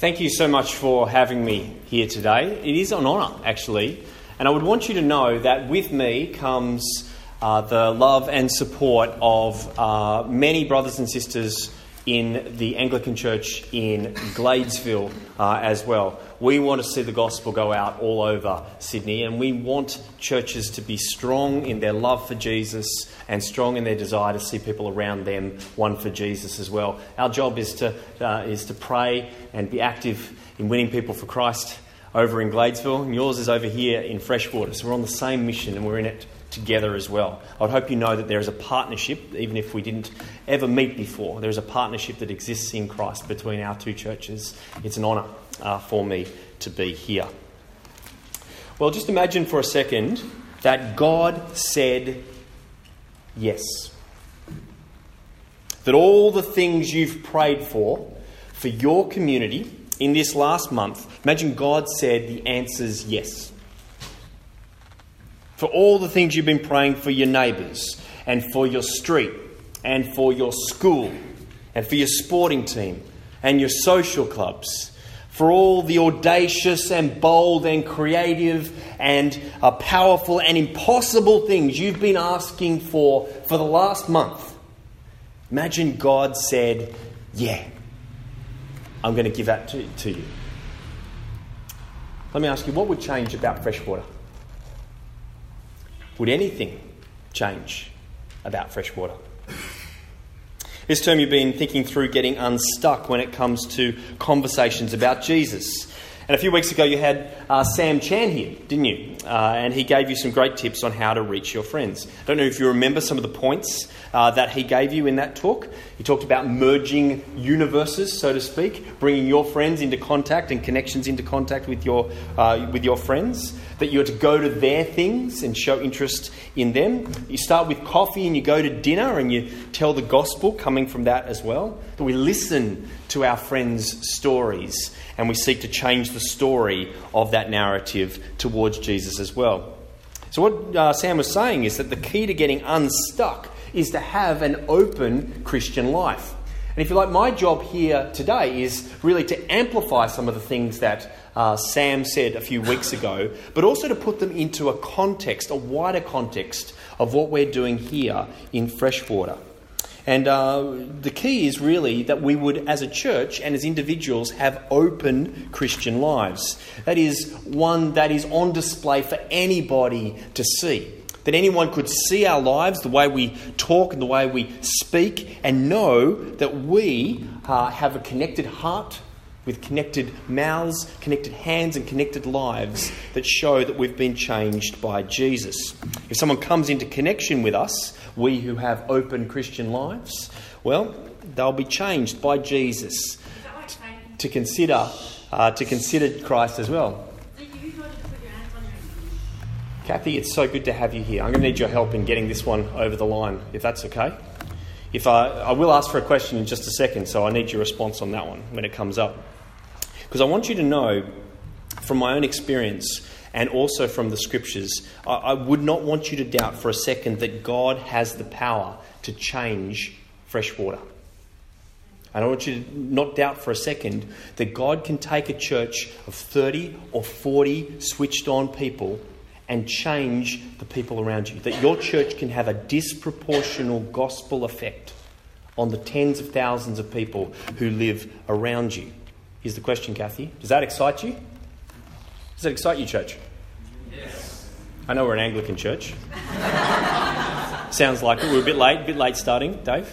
Thank you so much for having me here today. It is an honour, actually, and I would want you to know that with me comes uh, the love and support of uh, many brothers and sisters in the Anglican Church in Gladesville uh, as well. We want to see the gospel go out all over Sydney, and we want churches to be strong in their love for Jesus and strong in their desire to see people around them won for Jesus as well. Our job is to, uh, is to pray and be active in winning people for Christ over in Gladesville, and yours is over here in Freshwater. So we're on the same mission and we're in it together as well. I would hope you know that there is a partnership, even if we didn't ever meet before. There is a partnership that exists in Christ between our two churches. It's an honour uh, for me to be here. Well, just imagine for a second that God said yes. That all the things you've prayed for, for your community in this last month, imagine God said the answer's yes for all the things you've been praying for your neighbours and for your street and for your school and for your sporting team and your social clubs, for all the audacious and bold and creative and uh, powerful and impossible things you've been asking for for the last month. Imagine God said, Yeah, I'm going to give that to, to you. Let me ask you, what would change about freshwater? Would anything change about freshwater? This term you've been thinking through getting unstuck when it comes to conversations about Jesus. And a few weeks ago, you had uh, Sam Chan here, didn't you? Uh, and he gave you some great tips on how to reach your friends. I don't know if you remember some of the points uh, that he gave you in that talk. He talked about merging universes, so to speak, bringing your friends into contact and connections into contact with your, uh, with your friends. That you're to go to their things and show interest in them. You start with coffee and you go to dinner and you tell the gospel coming from that as well. That we listen to our friends' stories and we seek to change the story of that narrative towards Jesus as well. So, what uh, Sam was saying is that the key to getting unstuck is to have an open Christian life. And if you like, my job here today is really to amplify some of the things that uh, Sam said a few weeks ago, but also to put them into a context, a wider context of what we're doing here in Freshwater. And uh, the key is really that we would, as a church and as individuals, have open Christian lives. That is one that is on display for anybody to see. That anyone could see our lives, the way we talk and the way we speak, and know that we uh, have a connected heart with connected mouths, connected hands, and connected lives that show that we've been changed by Jesus. If someone comes into connection with us, we who have open Christian lives, well, they'll be changed by Jesus to consider uh, to consider Christ as well. Kathy, it's so good to have you here. I'm going to need your help in getting this one over the line, if that's okay. If I, I will ask for a question in just a second, so I need your response on that one when it comes up. Because I want you to know from my own experience and also from the scriptures, I, I would not want you to doubt for a second that God has the power to change fresh water. And I want you to not doubt for a second that God can take a church of 30 or 40 switched on people and change the people around you. That your church can have a disproportional gospel effect on the tens of thousands of people who live around you. Here's the question, Kathy. Does that excite you? Does that excite you, church? Yes. I know we're an Anglican church. Sounds like it. We're a bit late, a bit late starting, Dave.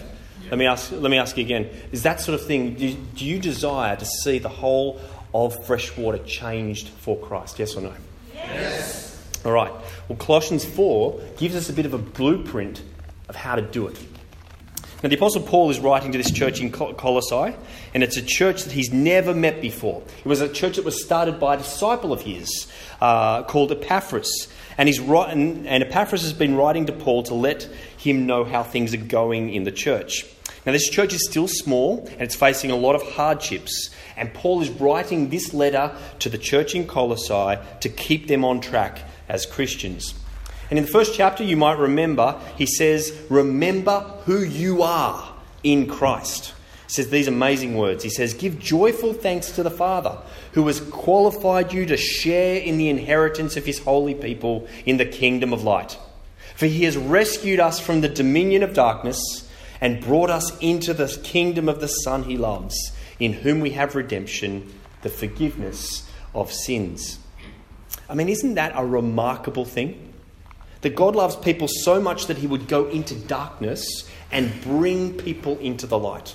Let me ask. Let me ask you again. Is that sort of thing? Do, do you desire to see the whole of freshwater changed for Christ? Yes or no? Yes. All right. Well, Colossians 4 gives us a bit of a blueprint of how to do it. Now, the Apostle Paul is writing to this church in Colossae, and it's a church that he's never met before. It was a church that was started by a disciple of his uh, called Epaphras. And, he's and Epaphras has been writing to Paul to let him know how things are going in the church. Now, this church is still small and it's facing a lot of hardships. And Paul is writing this letter to the church in Colossae to keep them on track as Christians. And in the first chapter, you might remember, he says, Remember who you are in Christ. He says these amazing words. He says, Give joyful thanks to the Father, who has qualified you to share in the inheritance of his holy people in the kingdom of light. For he has rescued us from the dominion of darkness and brought us into the kingdom of the Son he loves, in whom we have redemption, the forgiveness of sins. I mean, isn't that a remarkable thing? That God loves people so much that he would go into darkness and bring people into the light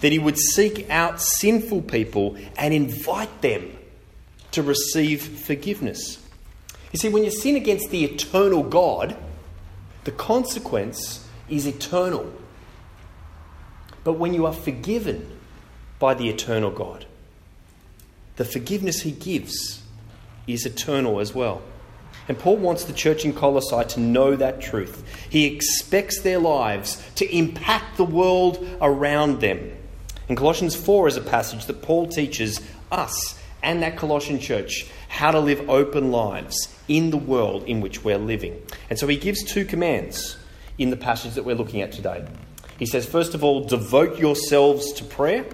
that he would seek out sinful people and invite them to receive forgiveness. You see, when you sin against the eternal God, the consequence is eternal. But when you are forgiven by the eternal God, the forgiveness he gives is eternal as well. And Paul wants the church in Colossae to know that truth. He expects their lives to impact the world around them. And Colossians 4 is a passage that Paul teaches us and that Colossian church how to live open lives in the world in which we're living. And so he gives two commands in the passage that we're looking at today. He says, first of all, devote yourselves to prayer.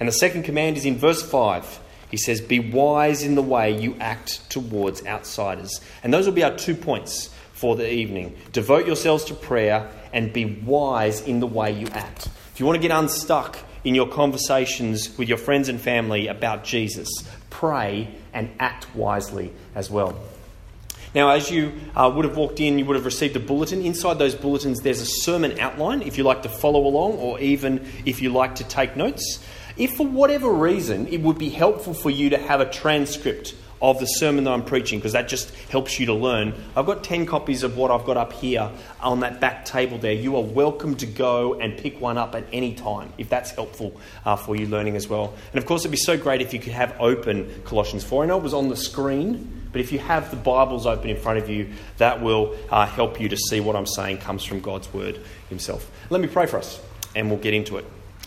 And the second command is in verse 5. He says, Be wise in the way you act towards outsiders. And those will be our two points for the evening. Devote yourselves to prayer and be wise in the way you act. If you want to get unstuck in your conversations with your friends and family about Jesus. Pray and act wisely as well. Now, as you uh, would have walked in, you would have received a bulletin. Inside those bulletins, there's a sermon outline if you like to follow along or even if you like to take notes. If for whatever reason it would be helpful for you to have a transcript of the sermon that I'm preaching because that just helps you to learn. I've got 10 copies of what I've got up here on that back table there. You are welcome to go and pick one up at any time if that's helpful uh, for you learning as well. And of course, it'd be so great if you could have open Colossians 4. I know it was on the screen, but if you have the Bibles open in front of you, that will uh, help you to see what I'm saying comes from God's Word Himself. Let me pray for us and we'll get into it.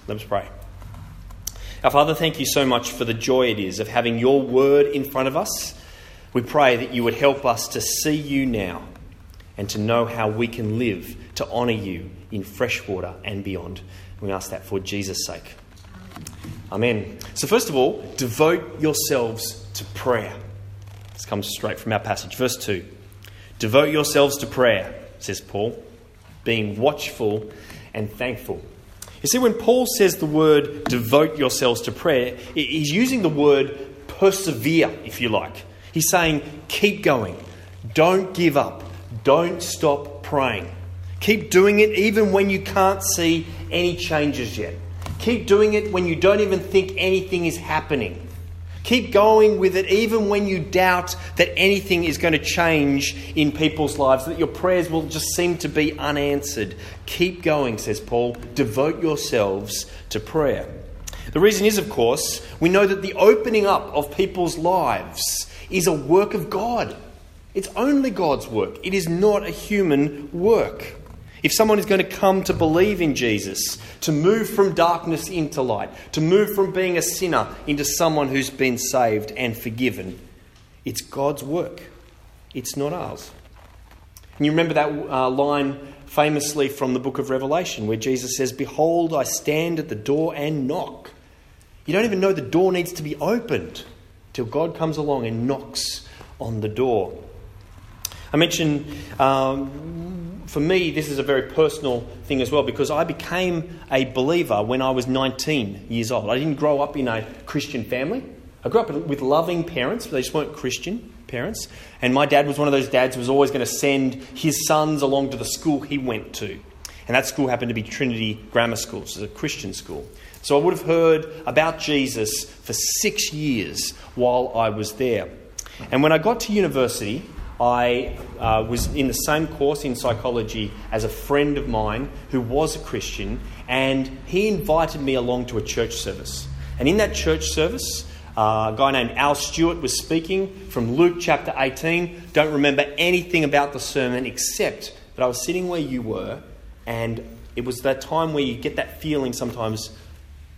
Let us pray. Our Father, thank you so much for the joy it is of having your word in front of us. We pray that you would help us to see you now and to know how we can live to honour you in freshwater and beyond. We ask that for Jesus' sake. Amen. So, first of all, devote yourselves to prayer. This comes straight from our passage. Verse 2 Devote yourselves to prayer, says Paul, being watchful and thankful. You see, when Paul says the word devote yourselves to prayer, he's using the word persevere, if you like. He's saying keep going, don't give up, don't stop praying. Keep doing it even when you can't see any changes yet. Keep doing it when you don't even think anything is happening. Keep going with it even when you doubt that anything is going to change in people's lives, that your prayers will just seem to be unanswered. Keep going, says Paul. Devote yourselves to prayer. The reason is, of course, we know that the opening up of people's lives is a work of God. It's only God's work, it is not a human work. If someone is going to come to believe in Jesus, to move from darkness into light, to move from being a sinner into someone who's been saved and forgiven, it's God's work. It's not ours. And you remember that uh, line famously from the book of Revelation where Jesus says, Behold, I stand at the door and knock. You don't even know the door needs to be opened till God comes along and knocks on the door. I mentioned um, for me, this is a very personal thing as well because I became a believer when I was 19 years old. I didn't grow up in a Christian family. I grew up with loving parents, but they just weren't Christian parents. And my dad was one of those dads who was always going to send his sons along to the school he went to. And that school happened to be Trinity Grammar School, so it's a Christian school. So I would have heard about Jesus for six years while I was there. And when I got to university, I uh, was in the same course in psychology as a friend of mine who was a Christian, and he invited me along to a church service. And in that church service, uh, a guy named Al Stewart was speaking from Luke chapter 18. Don't remember anything about the sermon except that I was sitting where you were, and it was that time where you get that feeling sometimes,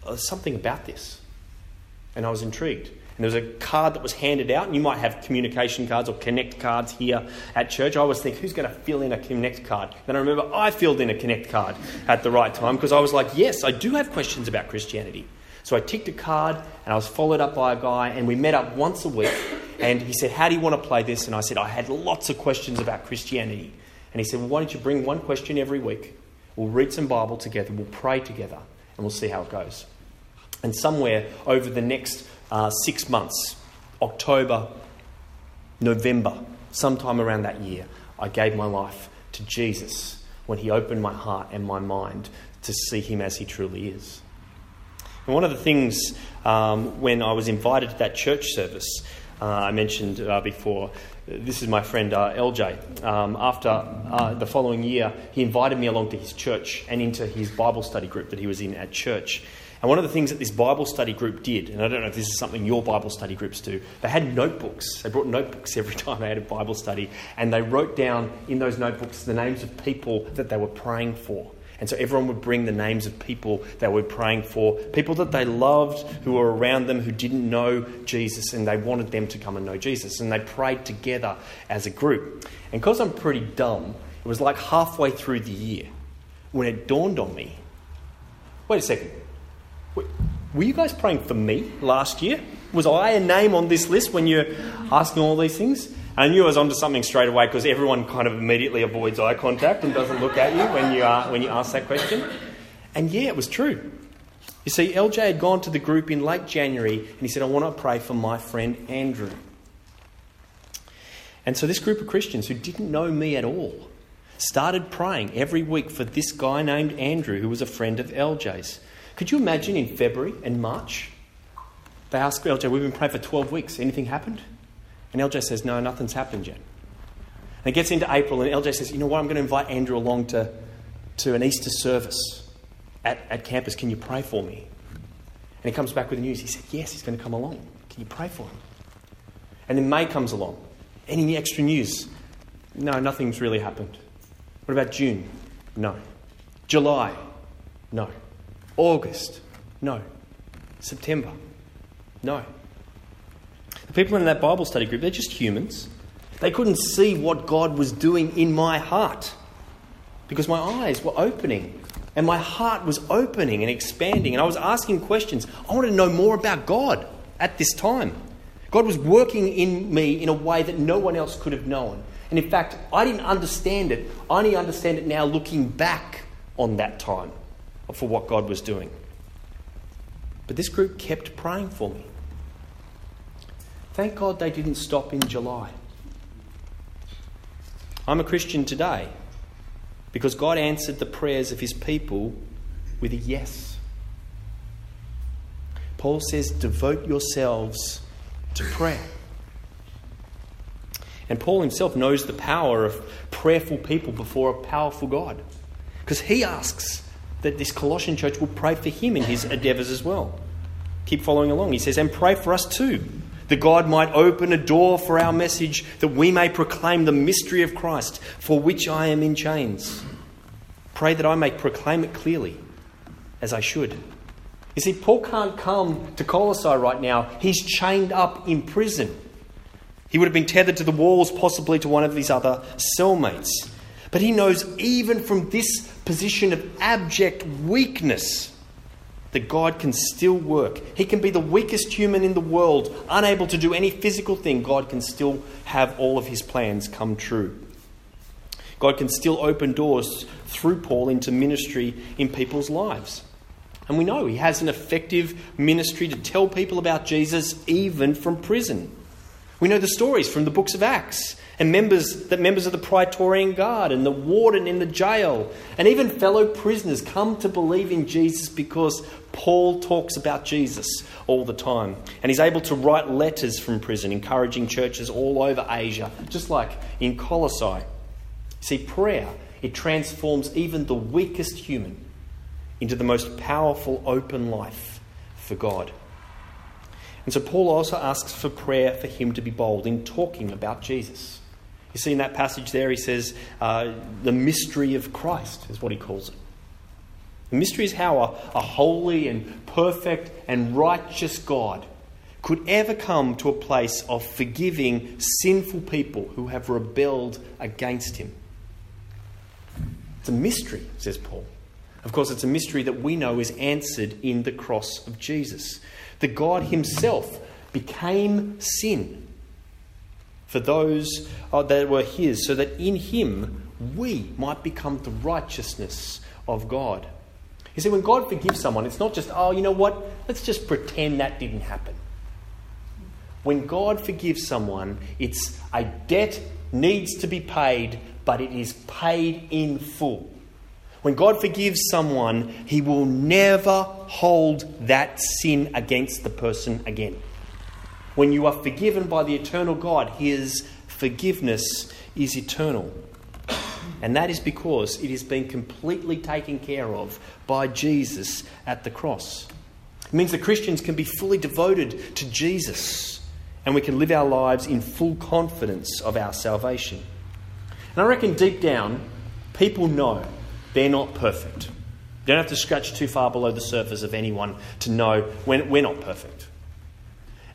oh, something about this. And I was intrigued. And there was a card that was handed out, and you might have communication cards or connect cards here at church. I always think, who's going to fill in a connect card? Then I remember I filled in a connect card at the right time because I was like, yes, I do have questions about Christianity. So I ticked a card, and I was followed up by a guy, and we met up once a week. And he said, How do you want to play this? And I said, I had lots of questions about Christianity. And he said, Well, why don't you bring one question every week? We'll read some Bible together, we'll pray together, and we'll see how it goes. And somewhere over the next uh, six months, October, November, sometime around that year, I gave my life to Jesus when He opened my heart and my mind to see Him as He truly is. And one of the things um, when I was invited to that church service, uh, I mentioned uh, before, this is my friend uh, LJ. Um, after uh, the following year, he invited me along to his church and into his Bible study group that he was in at church. And one of the things that this Bible study group did, and I don't know if this is something your Bible study groups do, they had notebooks. They brought notebooks every time they had a Bible study, and they wrote down in those notebooks the names of people that they were praying for. And so everyone would bring the names of people they were praying for, people that they loved, who were around them, who didn't know Jesus, and they wanted them to come and know Jesus. And they prayed together as a group. And because I'm pretty dumb, it was like halfway through the year when it dawned on me wait a second. Were you guys praying for me last year? Was I a name on this list when you're asking all these things? I knew I was onto something straight away because everyone kind of immediately avoids eye contact and doesn't look at you when you, are, when you ask that question. And yeah, it was true. You see, LJ had gone to the group in late January and he said, I want to pray for my friend Andrew. And so this group of Christians who didn't know me at all started praying every week for this guy named Andrew who was a friend of LJ's. Could you imagine in February and March? They ask LJ, We've been praying for 12 weeks. Anything happened? And LJ says, No, nothing's happened yet. And it gets into April, and LJ says, You know what? I'm going to invite Andrew along to, to an Easter service at, at campus. Can you pray for me? And he comes back with the news. He said, Yes, he's going to come along. Can you pray for him? And then May comes along. Any extra news? No, nothing's really happened. What about June? No. July? No. August? No. September? No. The people in that Bible study group, they're just humans. They couldn't see what God was doing in my heart because my eyes were opening and my heart was opening and expanding. And I was asking questions. I wanted to know more about God at this time. God was working in me in a way that no one else could have known. And in fact, I didn't understand it. I only understand it now looking back on that time for what God was doing. But this group kept praying for me. Thank God they didn't stop in July. I'm a Christian today because God answered the prayers of his people with a yes. Paul says, devote yourselves to prayer. And Paul himself knows the power of prayerful people before a powerful God. Because he asks that this Colossian church will pray for him in his endeavours as well. Keep following along. He says, and pray for us too that God might open a door for our message, that we may proclaim the mystery of Christ, for which I am in chains. Pray that I may proclaim it clearly, as I should. You see, Paul can't come to Colossae right now. He's chained up in prison. He would have been tethered to the walls, possibly to one of his other cellmates. But he knows even from this position of abject weakness, that God can still work. He can be the weakest human in the world, unable to do any physical thing. God can still have all of his plans come true. God can still open doors through Paul into ministry in people's lives. And we know he has an effective ministry to tell people about Jesus even from prison. We know the stories from the books of Acts and members that members of the Praetorian Guard and the warden in the jail and even fellow prisoners come to believe in Jesus because Paul talks about Jesus all the time. And he's able to write letters from prison, encouraging churches all over Asia, just like in Colossae. See, prayer, it transforms even the weakest human into the most powerful open life for God. And so Paul also asks for prayer for him to be bold in talking about Jesus. You see in that passage there, he says, uh, the mystery of Christ is what he calls it. The mystery is how a, a holy and perfect and righteous God could ever come to a place of forgiving sinful people who have rebelled against him. It's a mystery, says Paul. Of course, it's a mystery that we know is answered in the cross of Jesus. The God Himself became sin for those uh, that were His, so that in Him we might become the righteousness of God. You see, when God forgives someone, it's not just, oh, you know what, let's just pretend that didn't happen. When God forgives someone, it's a debt needs to be paid, but it is paid in full. When God forgives someone, He will never hold that sin against the person again. When you are forgiven by the eternal God, His forgiveness is eternal. And that is because it has been completely taken care of by Jesus at the cross. It means that Christians can be fully devoted to Jesus and we can live our lives in full confidence of our salvation. And I reckon deep down, people know they're not perfect. You don't have to scratch too far below the surface of anyone to know when we're not perfect.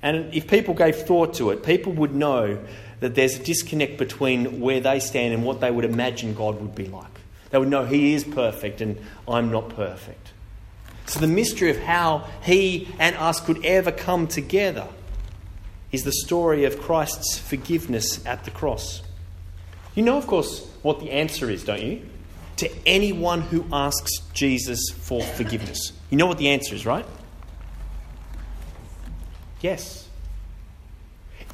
And if people gave thought to it, people would know that there's a disconnect between where they stand and what they would imagine God would be like. They would know He is perfect and I'm not perfect. So the mystery of how He and us could ever come together is the story of Christ's forgiveness at the cross. You know, of course, what the answer is, don't you? To anyone who asks Jesus for forgiveness. You know what the answer is, right? Yes.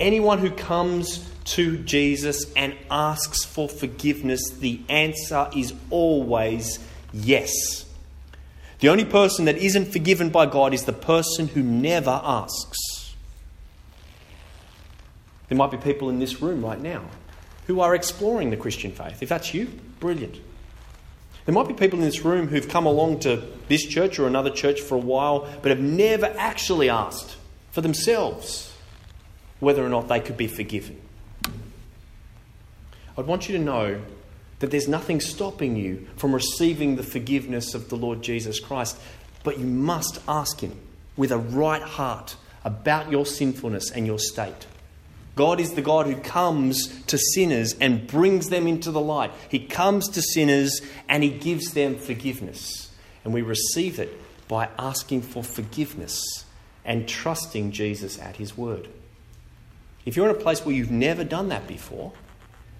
Anyone who comes to Jesus and asks for forgiveness, the answer is always yes. The only person that isn't forgiven by God is the person who never asks. There might be people in this room right now who are exploring the Christian faith. If that's you, brilliant. There might be people in this room who've come along to this church or another church for a while, but have never actually asked for themselves whether or not they could be forgiven. I'd want you to know that there's nothing stopping you from receiving the forgiveness of the Lord Jesus Christ, but you must ask Him with a right heart about your sinfulness and your state. God is the God who comes to sinners and brings them into the light. He comes to sinners and He gives them forgiveness. And we receive it by asking for forgiveness and trusting Jesus at His word. If you're in a place where you've never done that before,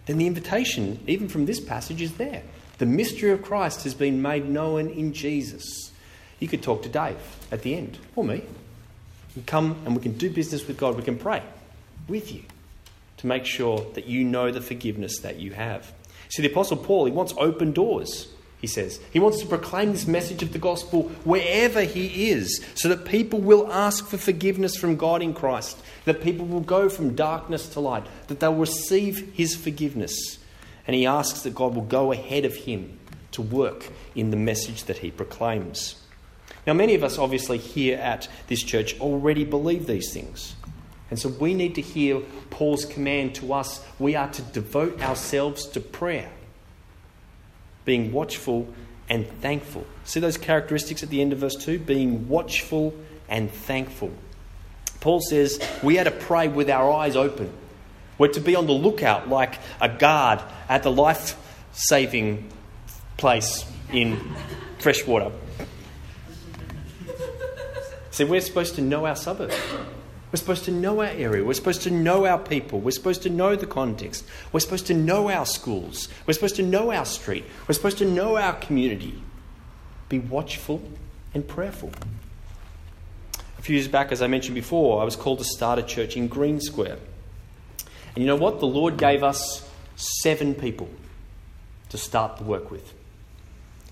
then the invitation, even from this passage, is there. The mystery of Christ has been made known in Jesus. You could talk to Dave at the end, or me. We come and we can do business with God. We can pray with you to make sure that you know the forgiveness that you have. See, the Apostle Paul, he wants open doors, he says. He wants to proclaim this message of the gospel wherever he is, so that people will ask for forgiveness from God in Christ, that people will go from darkness to light, that they'll receive his forgiveness. And he asks that God will go ahead of him to work in the message that he proclaims. Now, many of us, obviously, here at this church already believe these things. And so we need to hear Paul's command to us. We are to devote ourselves to prayer, being watchful and thankful. See those characteristics at the end of verse 2? Being watchful and thankful. Paul says we are to pray with our eyes open. We're to be on the lookout like a guard at the life saving place in freshwater. See, we're supposed to know our suburb. We're supposed to know our area. We're supposed to know our people. We're supposed to know the context. We're supposed to know our schools. We're supposed to know our street. We're supposed to know our community. Be watchful and prayerful. A few years back, as I mentioned before, I was called to start a church in Green Square. And you know what? The Lord gave us seven people to start the work with.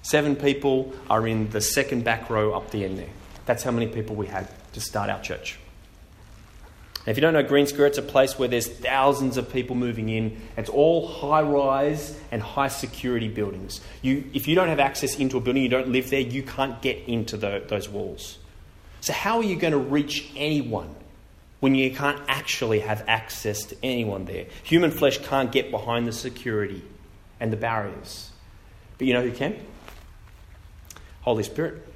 Seven people are in the second back row up the end there. That's how many people we had to start our church. And if you don't know Green Square, it's a place where there's thousands of people moving in. It's all high rise and high security buildings. You, if you don't have access into a building, you don't live there, you can't get into the, those walls. So, how are you going to reach anyone when you can't actually have access to anyone there? Human flesh can't get behind the security and the barriers. But you know who can? Holy Spirit.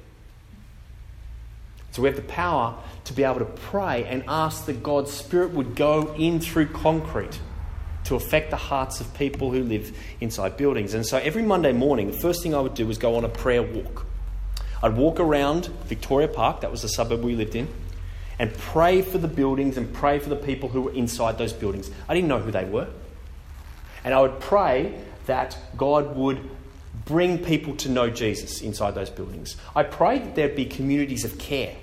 So we have the power to be able to pray and ask that God's Spirit would go in through concrete to affect the hearts of people who live inside buildings. And so every Monday morning, the first thing I would do was go on a prayer walk. I'd walk around Victoria Park, that was the suburb we lived in, and pray for the buildings and pray for the people who were inside those buildings. I didn't know who they were. And I would pray that God would bring people to know Jesus inside those buildings. I prayed that there'd be communities of care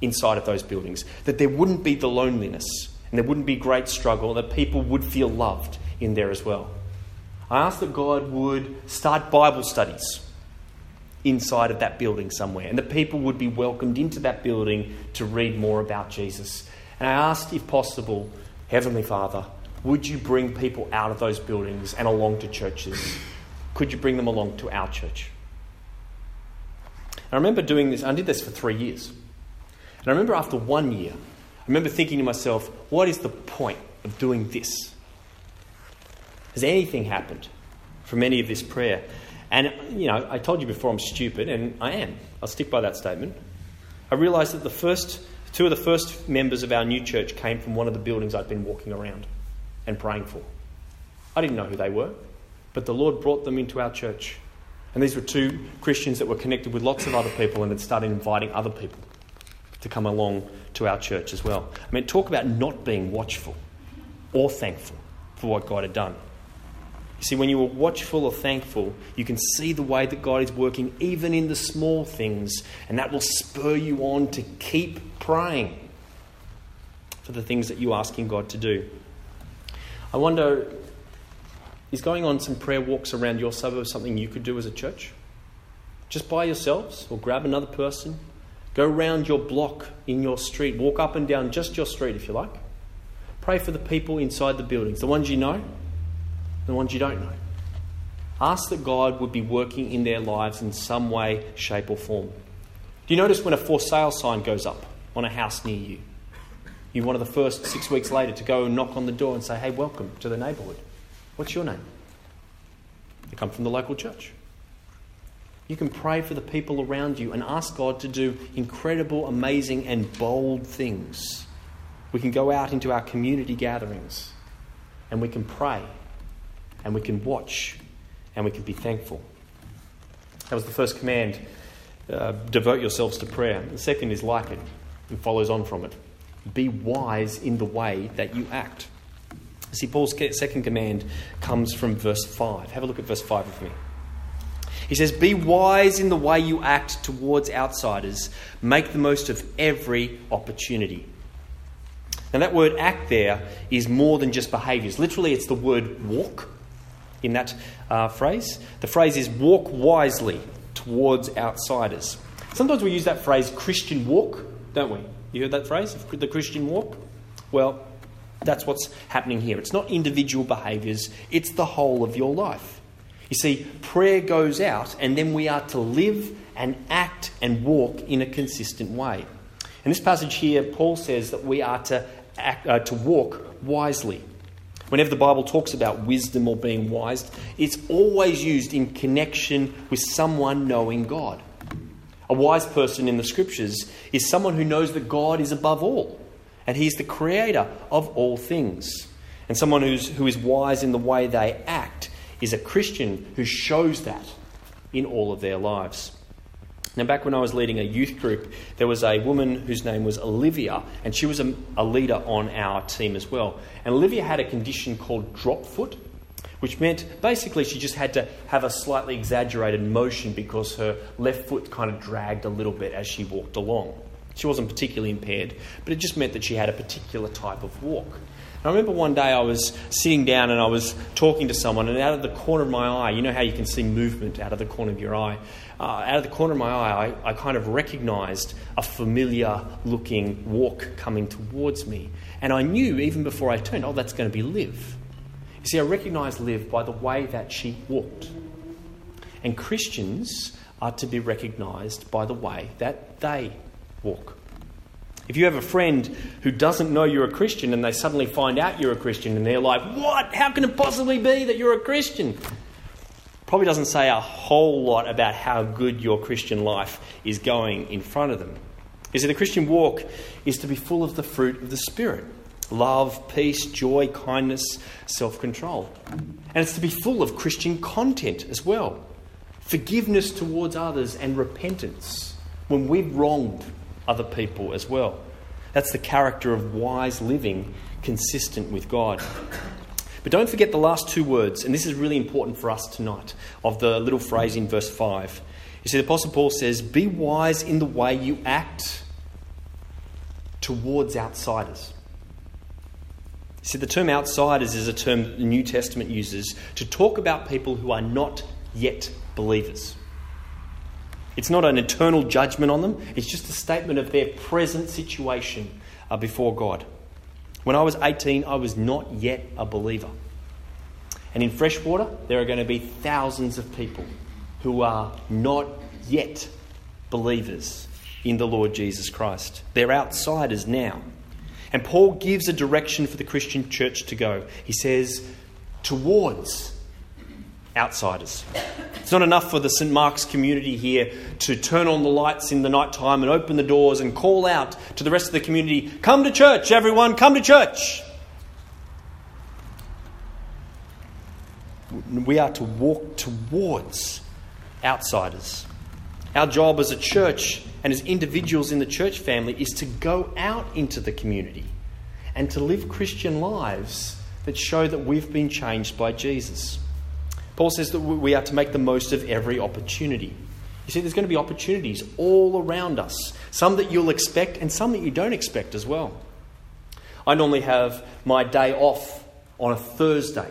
inside of those buildings, that there wouldn't be the loneliness and there wouldn't be great struggle, that people would feel loved in there as well. I asked that God would start Bible studies inside of that building somewhere, and that people would be welcomed into that building to read more about Jesus. And I asked, if possible, Heavenly Father, would you bring people out of those buildings and along to churches? Could you bring them along to our church? I remember doing this, I did this for three years. And I remember after one year, I remember thinking to myself, what is the point of doing this? Has anything happened from any of this prayer? And, you know, I told you before I'm stupid, and I am. I'll stick by that statement. I realised that the first, two of the first members of our new church came from one of the buildings I'd been walking around and praying for. I didn't know who they were, but the Lord brought them into our church. And these were two Christians that were connected with lots of other people and had started inviting other people to come along to our church as well. I mean, talk about not being watchful or thankful for what God had done. You see, when you are watchful or thankful, you can see the way that God is working even in the small things, and that will spur you on to keep praying for the things that you're asking God to do. I wonder is going on some prayer walks around your suburb something you could do as a church? Just by yourselves, or grab another person, Go round your block in your street. Walk up and down just your street if you like. Pray for the people inside the buildings, the ones you know, the ones you don't know. Ask that God would be working in their lives in some way, shape, or form. Do you notice when a for sale sign goes up on a house near you? You're one of the first six weeks later to go and knock on the door and say, Hey, welcome to the neighbourhood. What's your name? They come from the local church. You can pray for the people around you and ask God to do incredible, amazing, and bold things. We can go out into our community gatherings and we can pray and we can watch and we can be thankful. That was the first command uh, devote yourselves to prayer. The second is like it and follows on from it. Be wise in the way that you act. See, Paul's second command comes from verse 5. Have a look at verse 5 with me. He says, Be wise in the way you act towards outsiders, make the most of every opportunity. Now, that word act there is more than just behaviours. Literally, it's the word walk in that uh, phrase. The phrase is walk wisely towards outsiders. Sometimes we use that phrase Christian walk, don't we? You heard that phrase, the Christian walk? Well, that's what's happening here. It's not individual behaviours, it's the whole of your life. You see, prayer goes out, and then we are to live and act and walk in a consistent way. In this passage here, Paul says that we are to, act, uh, to walk wisely. Whenever the Bible talks about wisdom or being wise, it's always used in connection with someone knowing God. A wise person in the scriptures is someone who knows that God is above all and He's the creator of all things. And someone who's, who is wise in the way they act is a Christian who shows that in all of their lives. Now, back when I was leading a youth group, there was a woman whose name was Olivia, and she was a, a leader on our team as well. And Olivia had a condition called drop foot, which meant basically she just had to have a slightly exaggerated motion because her left foot kind of dragged a little bit as she walked along. She wasn't particularly impaired, but it just meant that she had a particular type of walk. I remember one day I was sitting down and I was talking to someone, and out of the corner of my eye, you know how you can see movement out of the corner of your eye? Uh, out of the corner of my eye, I, I kind of recognized a familiar looking walk coming towards me. And I knew even before I turned, oh, that's going to be Liv. You see, I recognized Liv by the way that she walked. And Christians are to be recognized by the way that they walk. If you have a friend who doesn't know you're a Christian and they suddenly find out you're a Christian and they're like, What? How can it possibly be that you're a Christian? Probably doesn't say a whole lot about how good your Christian life is going in front of them. You see, the Christian walk is to be full of the fruit of the Spirit love, peace, joy, kindness, self control. And it's to be full of Christian content as well forgiveness towards others and repentance when we've wronged other people as well. That's the character of wise living consistent with God. But don't forget the last two words, and this is really important for us tonight, of the little phrase in verse 5. You see, the Apostle Paul says, Be wise in the way you act towards outsiders. See, the term outsiders is a term that the New Testament uses to talk about people who are not yet believers. It's not an eternal judgment on them, it's just a statement of their present situation uh, before God. When I was 18, I was not yet a believer. And in freshwater, there are going to be thousands of people who are not yet believers in the Lord Jesus Christ. They're outsiders now. And Paul gives a direction for the Christian church to go. He says, towards outsiders. It's not enough for the St. Mark's community here to turn on the lights in the night time and open the doors and call out to the rest of the community, Come to church, everyone, come to church. We are to walk towards outsiders. Our job as a church and as individuals in the church family is to go out into the community and to live Christian lives that show that we've been changed by Jesus. Paul says that we are to make the most of every opportunity. You see, there's going to be opportunities all around us, some that you'll expect and some that you don't expect as well. I normally have my day off on a Thursday,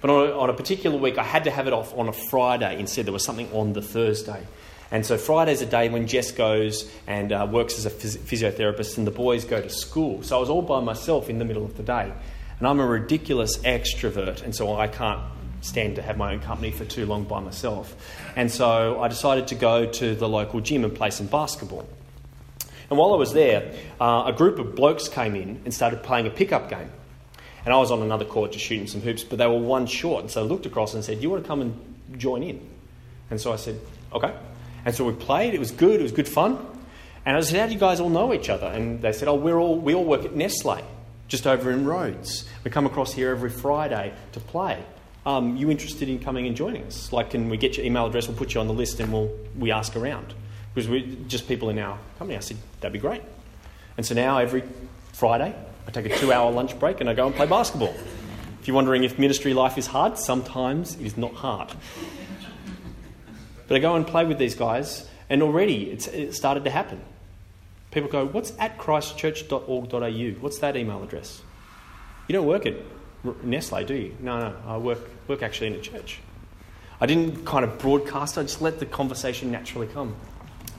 but on a, on a particular week, I had to have it off on a Friday instead. There was something on the Thursday. And so Friday's a day when Jess goes and uh, works as a phys- physiotherapist, and the boys go to school. So I was all by myself in the middle of the day. And I'm a ridiculous extrovert, and so I can't stand to have my own company for too long by myself. And so I decided to go to the local gym and play some basketball. And while I was there, uh, a group of blokes came in and started playing a pickup game. And I was on another court just shooting some hoops, but they were one short. And so I looked across and said, you want to come and join in? And so I said, Okay. And so we played. It was good. It was good fun. And I said, "How do you guys all know each other?" And they said, "Oh, we're all we all work at Nestle, just over in Rhodes. We come across here every Friday to play. Um, you interested in coming and joining us? Like, can we get your email address? We'll put you on the list, and we'll we ask around because we're just people in our company." I said, "That'd be great." And so now every Friday, I take a two-hour lunch break and I go and play basketball. If you're wondering if ministry life is hard, sometimes it is not hard. But I go and play with these guys, and already it's, it started to happen. People go, What's at christchurch.org.au? What's that email address? You don't work at Nestle, do you? No, no, I work, work actually in a church. I didn't kind of broadcast, I just let the conversation naturally come.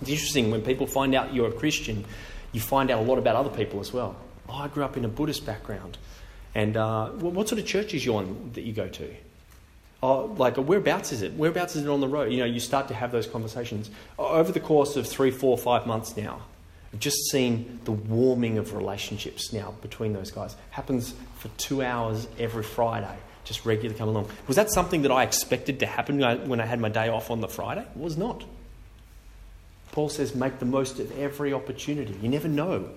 It's interesting when people find out you're a Christian, you find out a lot about other people as well. Oh, I grew up in a Buddhist background. And uh, what sort of church is you on that you go to? Oh, like whereabouts is it? Whereabouts is it on the road? You know, you start to have those conversations. Over the course of three, four, five months now, I've just seen the warming of relationships now between those guys. Happens for two hours every Friday, just regularly come along. Was that something that I expected to happen when I had my day off on the Friday? It was not. Paul says, make the most of every opportunity. You never know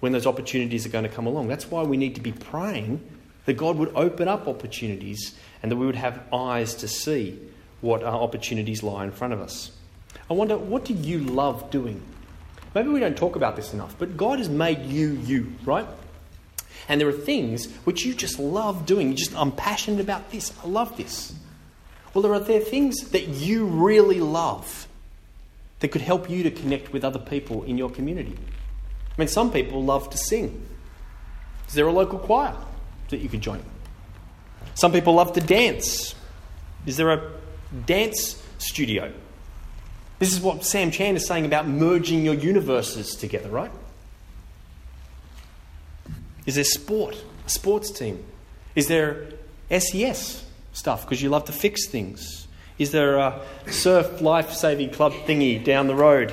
when those opportunities are going to come along. That's why we need to be praying that God would open up opportunities and that we would have eyes to see what our opportunities lie in front of us. I wonder, what do you love doing? Maybe we don't talk about this enough, but God has made you you, right? And there are things which you just love doing. You just, I'm passionate about this. I love this. Well, there are there things that you really love that could help you to connect with other people in your community. I mean, some people love to sing. Is there a local choir that you could join? Some people love to dance. Is there a dance studio? This is what Sam Chan is saying about merging your universes together, right? Is there sport? A sports team? Is there SES stuff because you love to fix things? Is there a surf life saving club thingy down the road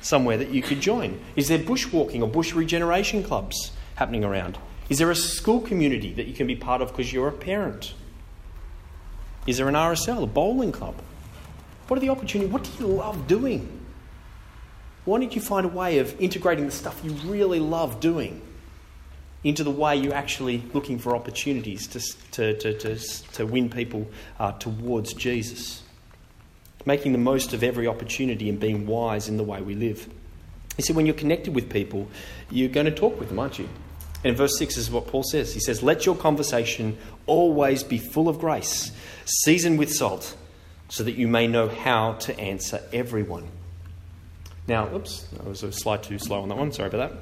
somewhere that you could join? Is there bushwalking or bush regeneration clubs happening around? Is there a school community that you can be part of because you're a parent? Is there an RSL, a bowling club? What are the opportunities? What do you love doing? why don't you find a way of integrating the stuff you really love doing into the way you're actually looking for opportunities to, to, to, to, to win people uh, towards Jesus? Making the most of every opportunity and being wise in the way we live. You see, when you're connected with people, you're going to talk with them, aren't you? And verse 6 is what Paul says. He says, Let your conversation always be full of grace, seasoned with salt, so that you may know how to answer everyone. Now, oops, that was a slide too slow on that one. Sorry about that.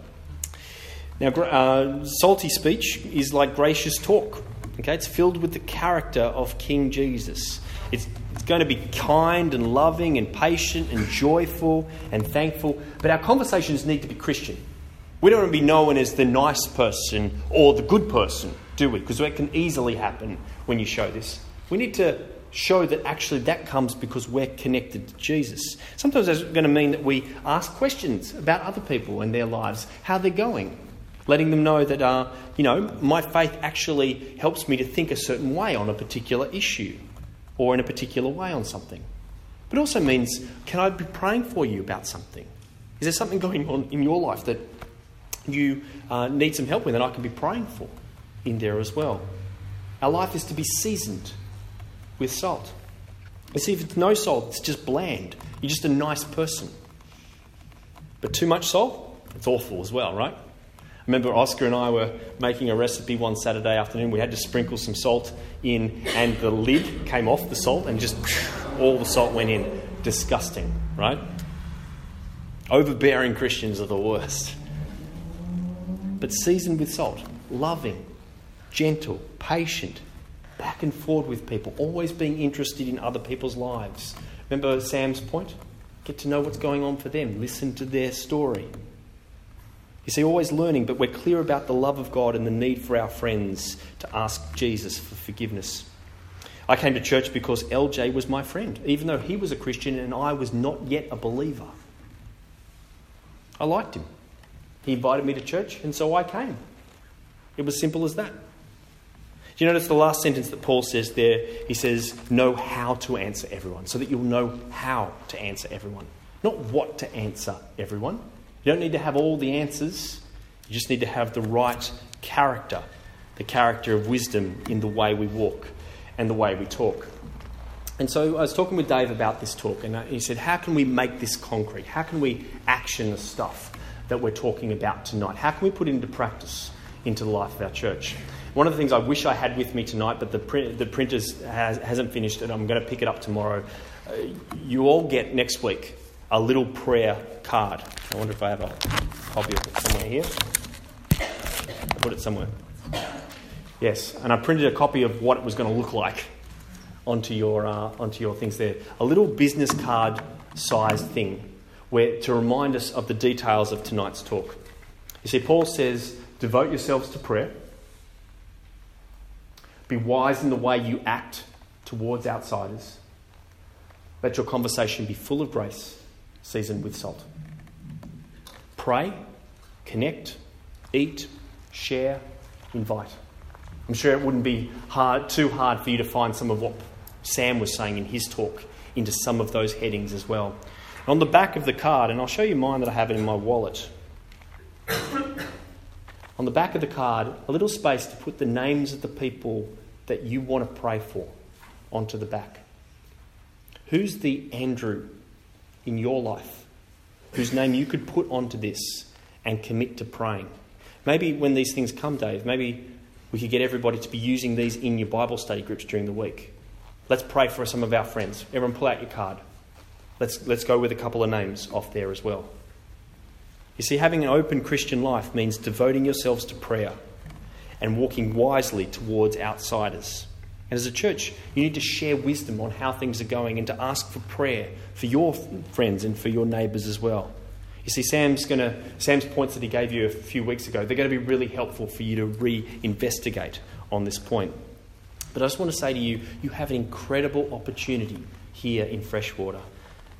Now, uh, salty speech is like gracious talk. Okay, it's filled with the character of King Jesus. It's, it's going to be kind and loving and patient and joyful and thankful. But our conversations need to be Christian. We don't want to be known as the nice person or the good person, do we? Because that can easily happen when you show this. We need to show that actually that comes because we're connected to Jesus. Sometimes that's going to mean that we ask questions about other people and their lives, how they're going, letting them know that, uh, you know, my faith actually helps me to think a certain way on a particular issue or in a particular way on something. But it also means, can I be praying for you about something? Is there something going on in your life that you uh, need some help with and I can be praying for in there as well? Our life is to be seasoned with salt. You see, if it's no salt, it's just bland. You're just a nice person. But too much salt, it's awful as well, right? I remember Oscar and I were making a recipe one Saturday afternoon. We had to sprinkle some salt in, and the lid came off the salt, and just all the salt went in. Disgusting, right? Overbearing Christians are the worst. But seasoned with salt, loving, gentle, patient, back and forward with people, always being interested in other people's lives. Remember Sam's point? Get to know what's going on for them, listen to their story. You see, always learning, but we're clear about the love of God and the need for our friends to ask Jesus for forgiveness. I came to church because LJ was my friend, even though he was a Christian and I was not yet a believer. I liked him. He invited me to church, and so I came. It was simple as that. Do you notice the last sentence that Paul says there? He says, Know how to answer everyone, so that you'll know how to answer everyone, not what to answer everyone. You don't need to have all the answers, you just need to have the right character, the character of wisdom in the way we walk and the way we talk. And so I was talking with Dave about this talk, and he said, How can we make this concrete? How can we action the stuff that we're talking about tonight? How can we put into practice into the life of our church? One of the things I wish I had with me tonight, but the, print, the printer has, hasn't finished it, I'm going to pick it up tomorrow. Uh, you all get next week a little prayer card. I wonder if I have a copy of it somewhere here. I put it somewhere. Yes, and I printed a copy of what it was going to look like onto your uh, onto your things there. A little business card sized thing where to remind us of the details of tonight's talk. You see, Paul says, devote yourselves to prayer. Be wise in the way you act towards outsiders. Let your conversation be full of grace seasoned with salt. Pray, connect, eat, share, invite. I'm sure it wouldn't be hard, too hard for you to find some of what Sam was saying in his talk into some of those headings as well. on the back of the card, and I'll show you mine that I have in my wallet. On the back of the card, a little space to put the names of the people that you want to pray for onto the back. Who's the Andrew in your life whose name you could put onto this and commit to praying. Maybe when these things come, Dave, maybe we could get everybody to be using these in your Bible study groups during the week. Let's pray for some of our friends. Everyone, pull out your card. Let's, let's go with a couple of names off there as well. You see, having an open Christian life means devoting yourselves to prayer and walking wisely towards outsiders. And as a church, you need to share wisdom on how things are going and to ask for prayer for your friends and for your neighbours as well. You see, Sam's, gonna, Sam's points that he gave you a few weeks ago, they're going to be really helpful for you to re investigate on this point. But I just want to say to you, you have an incredible opportunity here in Freshwater.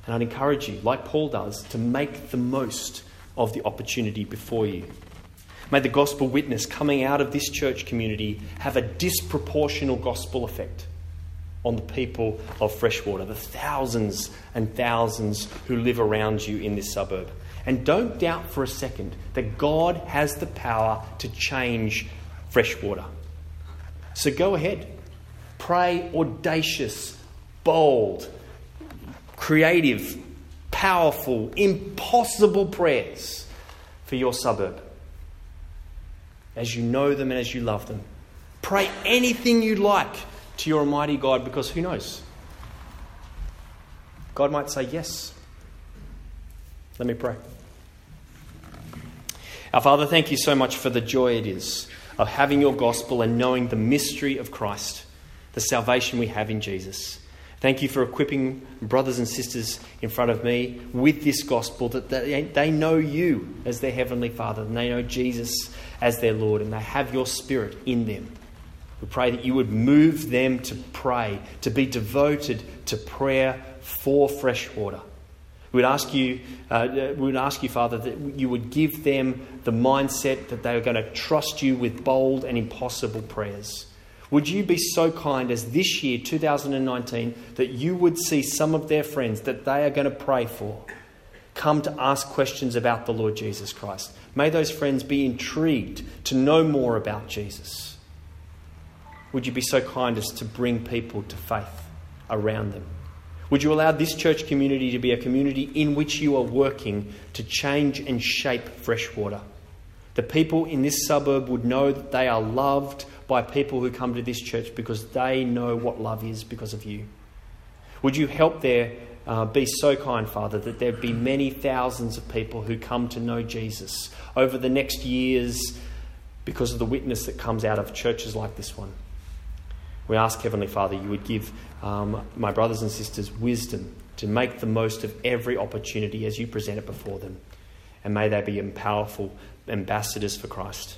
And I'd encourage you, like Paul does, to make the most of the opportunity before you. May the gospel witness coming out of this church community have a disproportional gospel effect on the people of Freshwater, the thousands and thousands who live around you in this suburb. And don't doubt for a second that God has the power to change Freshwater. So go ahead. Pray audacious, bold, creative, powerful, impossible prayers for your suburb as you know them and as you love them. Pray anything you like to your Almighty God because who knows? God might say yes. Let me pray. Our Father, thank you so much for the joy it is of having your gospel and knowing the mystery of Christ, the salvation we have in Jesus. Thank you for equipping brothers and sisters in front of me with this gospel that they know you as their heavenly Father and they know Jesus as their Lord and they have your Spirit in them. We pray that you would move them to pray, to be devoted to prayer for Freshwater. We would ask you, uh, we would ask you, Father, that you would give them the mindset that they are going to trust you with bold and impossible prayers. Would you be so kind as this year, 2019, that you would see some of their friends that they are going to pray for come to ask questions about the Lord Jesus Christ? May those friends be intrigued to know more about Jesus. Would you be so kind as to bring people to faith around them? Would you allow this church community to be a community in which you are working to change and shape Freshwater? The people in this suburb would know that they are loved by people who come to this church because they know what love is because of you. Would you help there uh, be so kind, Father, that there be many thousands of people who come to know Jesus over the next years because of the witness that comes out of churches like this one? We ask, Heavenly Father, you would give um, my brothers and sisters wisdom to make the most of every opportunity as you present it before them. And may they be powerful ambassadors for Christ.